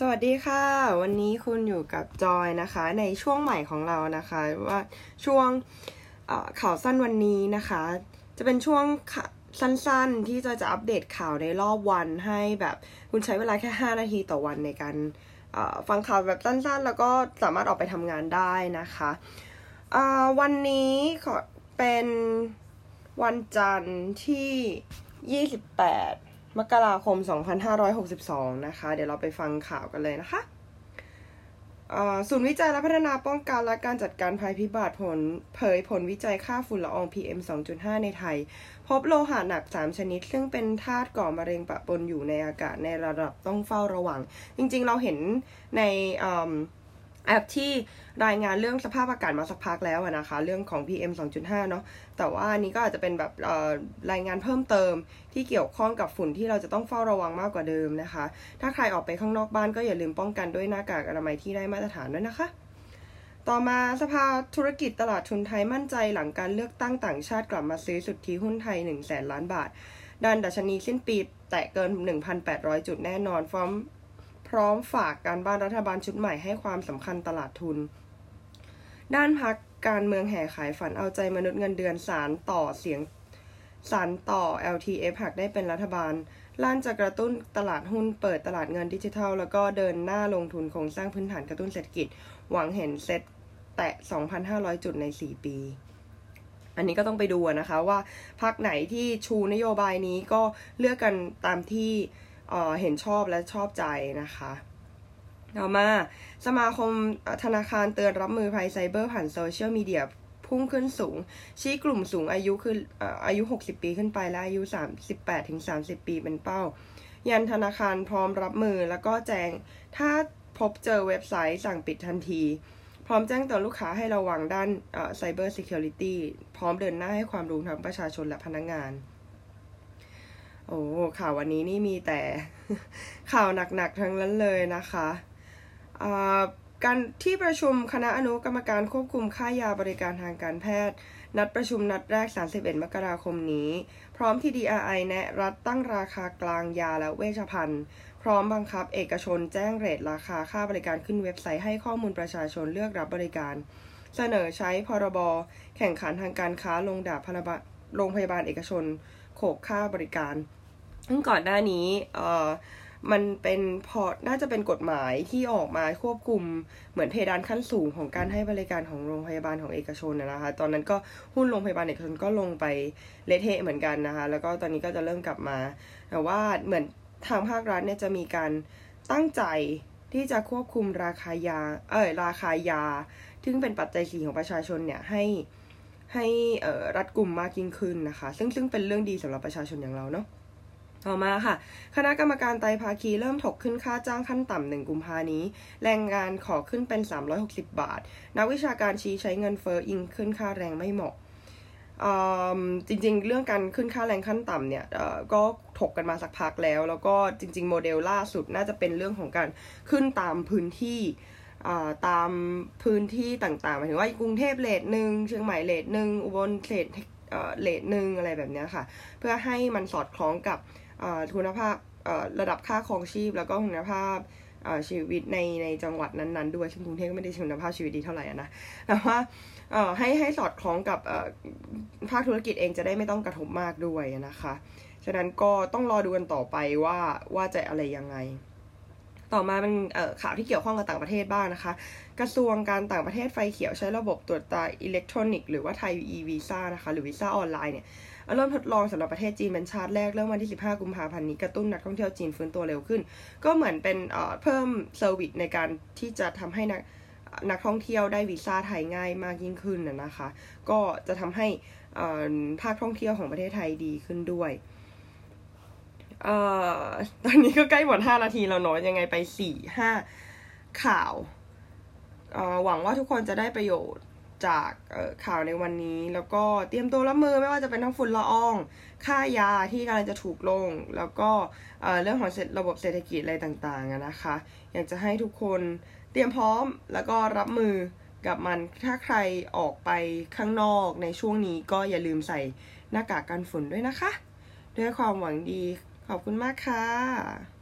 สวัสดีค่ะ วันนี้คุณอยู่กับจอยนะคะ ในช่วงใหม่ของเรานะคะ ว่าช่วงข่าวสั้นวันนี้นะคะ จะเป็นช่วงสั้นๆ ที่จะจะอัปเดตข่าวในรอบวันให้แบบคุณใช้เวลาแค่ 5 นาทีต่อวันในการฟังข่าวแบบสั้นๆ แล้วก็สามารถออกไปทำงานได้นะคะวันนี้เป็นวันจันทร์ที่ 28 มกราคม 2562 นะคะ เดี๋ยวเราไปฟังข่าวกันเลยนะคะศูนย์วิจัยและพัฒนาป้องกันและการจัดการภัยพิบัติผลเผยผลวิจัยค่าฝุ่นละออง PM 2.5 ในไทย พบโลหะหนัก 3 ชนิด ซึ่งเป็นธาตุก่อมะเร็งปะปนอยู่ในอากาศในระดับต้องเฝ้าระวัง จริงๆ เราเห็นใน แอปที่รายงานเรื่องสภาพอากาศมาสักพักแล้วนะคะ เรื่องของ PM 2.5 เนาะแต่ว่านี้ก็อาจจะเป็นแบบรายงานเพิ่มเติมที่เกี่ยวข้องกับฝุ่นที่เราจะต้องเฝ้าระวังมากกว่าเดิมนะคะ ถ้าใครออกไปข้างนอกบ้านก็อย่าลืมป้องกันด้วยหน้ากากอนามัยที่ได้มาตรฐานด้วยนะคะ ต่อมาสภาธุรกิจตลาดทุนไทยมั่นใจหลังการเลือกตั้งต่างชาติกลับมาซื้อสุทธิหุ้นไทย1แสนล้านบาทดันดัชนีสิ้นปีแตะเกิน 1,800 จุดแน่นอนฟอม ร้อมฝากการบ้านรัฐบาลชุดใหม่ให้ความสำคัญตลาดทุน ด้านพักการเมืองแห่ขายฝันเอาใจมนุษย์เงินเดือนสารต่อเสียงสารต่อ LTF หากได้เป็นรัฐบาลล้านจะกระตุ้นตลาดหุ้นเปิดตลาดเงินดิจิทัล แล้วก็เดินหน้าลงทุนโครงสร้างพื้นฐานกระตุ้นเศรษฐกิจ หวังเห็นเซ็ตแตะ 2,500 จุดใน 4 ปี อันนี้ก็ต้องไปดูนะคะว่าพักไหนที่ชูนโยบายนี้ก็เลือกกันตามที่ เห็นชอบและชอบใจนะคะต่อมาสมาคมธนาคารเตือนรับมือภัยไซเบอร์ผ่านโซเชียลมีเดียพุ่งขึ้นสูง ชี้กลุ่มสูงอายุคืออายุ 60 ปีขึ้นไปและอายุ 38ถึง30 ปีเป็นเป้า ยันธนาคารพร้อมรับมือแล้วก็แจ้งถ้าพบเจอเว็บไซต์สั่งปิดทันที พร้อมแจ้งต่อลูกค้าให้ระวังด้าน cyber security พร้อมเดินหน้าให้ความรู้ทั้งประชาชนและพนักงาน โอ้ข่าววันนี้นี่มีแต่ข่าวหนักๆทั้งนั้นเลยนะคะการที่ประชุมคณะอนุกรรมการควบคุมค่ายาบริการทางการแพทย์ นัดประชุมนัดแรก 31 มกราคมนี้ พร้อมที่ DRI แนะรัฐตั้งราคากลางยาและเวชภัณฑ์ พร้อมบังคับเอกชนแจ้งเรทราคาค่าบริการขึ้นเว็บไซต์ให้ข้อมูลประชาชนเลือกรับบริการ เสนอใช้พรบ แข่งขันทางการค้าลงดาบโรงพยาบาลเอกชน โขกค่าบริการซึ่งก่อนหน้านี้เอ่อมันเป็นพอน่าจะเป็นกฎหมายที่ออกมาควบคุมเหมือนเพดานขั้นสูงของการให้บริการของโรงพยาบาลของเอกชนนะคะ ตอนนั้นก็หุ้นโรงพยาบาลเอกชนก็ลงไปเละเทะเหมือนกันนะคะ แล้วก็ตอนนี้ก็จะเริ่มกลับมา แต่ว่าเหมือนทางภาครัฐเนี่ยจะมีการตั้งใจที่จะควบคุมราคายา เออราคายา ซึ่งเป็นปัจจัยสี่ของประชาชนเนี่ยให้ ให้รัดกลุ่มมากยิ่งขึ้นนะคะ ซึ่งซึ่งเป็นเรื่องดีสำหรับประชาชนอย่างเราเนาะต่อมาค่ะ คณะกรรมการไตภาคีเริ่มถกขึ้นค่าจ้างขั้นต่ำหนึ่งกุมภานี้ แรงงานขอขึ้นเป็น 360 บาท นักวิชาการชี้ใช้เงินเฟอ้ออิงขึ้นค่าแรงไม่เหมาะจริงๆ เรื่องการขึ้นค่าแรงขั้นต่ำเนี่ยก็ถกกันมาสักพักแล้ว แล้วก็จริง ๆ โมเดลล่าสุดน่าจะเป็นเรื่องของการขึ้นตามพื้นที่ ตามพื้นที่ต่างๆหมายถึงว่ากรุงเทพ rate หนึ่งเชียงใหม่ rate หนึ่งอุบล rate rate หนึ่งอะไรแบบนี้ค่ะ เพื่อให้มันสอดคล้องกับคุณภาพระดับค่าครองชีพ แล้วก็คุณภาพชีวิตในในจังหวัดนั้นๆด้วยซึ่งกรุงเทพก็ไม่ได้คุณภาพชีวิตดีเท่าไหร่นะแต่ว่าให้ให้สอดคล้องกับภาคธุรกิจเองจะได้ไม่ต้องกระทบมากด้วยนะคะ ฉะนั้นก็ต้องรอดูกันต่อไปว่าว่าจะอะไรยังไง ต่อมาเป็นข่าวที่เกี่ยวข้องกับต่างประเทศบ้างนะคะ กระทรวงการต่างประเทศไฟเขียวใช้ระบบตรวจลงตราอิเล็กทรอนิกส์หรือว่า Thai e-Visa นะคะ หรือวีซ่าออนไลน์เนี่ยเริ่มทดลองสำหรับประเทศจีนเป็นชาติแรก เริ่มวันที่ 15 กุมภาพันธ์นี้กระตุ้นนักท่องเที่ยวจีนฟื้นตัวเร็วขึ้น ก็เหมือนเป็นเพิ่ม service ในการที่จะทำให้นักนักท่องเที่ยวได้วีซ่าไทยง่ายมากยิ่งขึ้นนะคะ ก็จะทำให้ภาคท่องเที่ยวของประเทศไทยดีขึ้นด้วย อตอนนี้ก็ใกล้หมด5นาทีแล้วเนาะยังไงไป4 5ข่าวหวังว่าทุกคนจะได้ประโยชน์จากข่าวในวันนี้ แล้วก็เตรียมตัวรับมือไม่ว่าจะเป็นทั้งฝุ่นละออง ค่ายาที่กำลังจะถูกลง แล้วก็เรื่องของระบบเศรษฐกิจอะไรต่างๆนะคะ อยากจะให้ทุกคนเตรียมพร้อมแล้วก็รับมือกับมันถ้าใครออกไปข้างนอกในช่วงนี้ก็อย่าลืมใส่หน้ากากกันฝุ่นด้วยนะคะ ด้วยความหวังดี ขอบคุณมากค่ะ